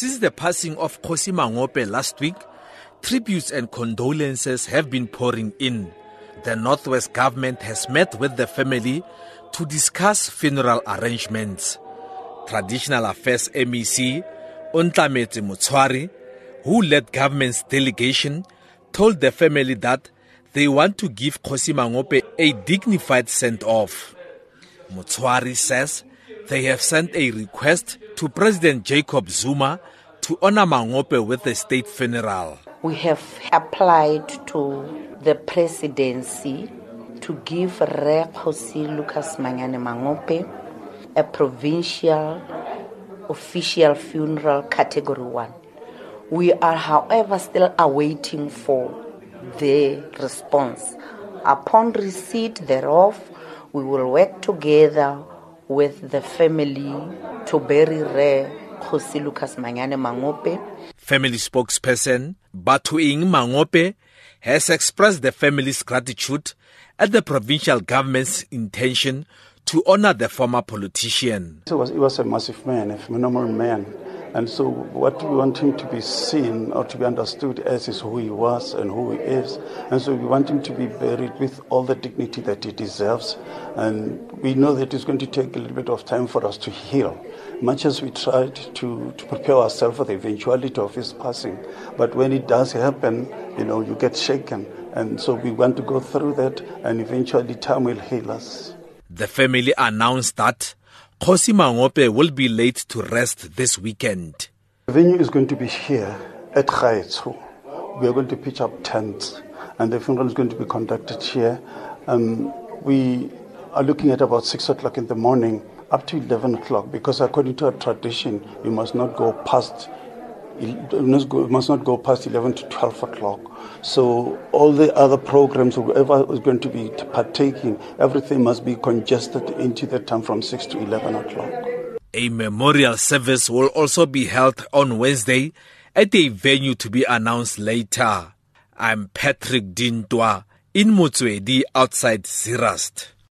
the passing of Kgosi Mangope last week, tributes and condolences have been pouring in. The Northwest government has met with the family to discuss funeral arrangements. Traditional Affairs MEC Untlametse Motshwari, who led government's delegation, told the family that they want to give Kgosi Mangope a dignified send-off. Motshwari says they have sent a request to President Jacob Zuma to honor Mangope with a state funeral. We have applied to the presidency to give Re Kgosi Lucas Manyane Mangope a provincial official funeral category 1. We are however still awaiting for the response. Upon receipt thereof, we will work together with the family to bury Re Kgosi Lucas Manyane Mangope. Family spokesperson Batuing Mangope has expressed the family's gratitude at the provincial government's intention to honor the former politician. He was, he was a massive man, a phenomenal man. And so, what we want him to be seen or to be understood as is who he was and who he is. And so, we want him to be buried with all the dignity that he deserves. And we know that it's going to take a little bit of time for us to heal, much as we tried to, to prepare ourselves for the eventuality of his passing. But when it does happen, you know, you get shaken. And so, we want to go through that, and eventually, time will heal us. The family announced that Kgosi Mangope will be laid to rest this weekend. The venue is going to be here at Khaetsu. We are going to pitch up tents, and the funeral is going to be conducted here. Um, we are looking at about 6 o'clock in the morning up to 11 o'clock because, according to our tradition, you must not go past must, not go past 11 to 12 o'clock. So all the other programs, whoever is going to be partaking, everything must be congested into the time from 6 to 11 o'clock. A memorial service will also be held on Wednesday at a venue to be announced later. I'm Patrick Dintwa in Motswedi outside Zeerust.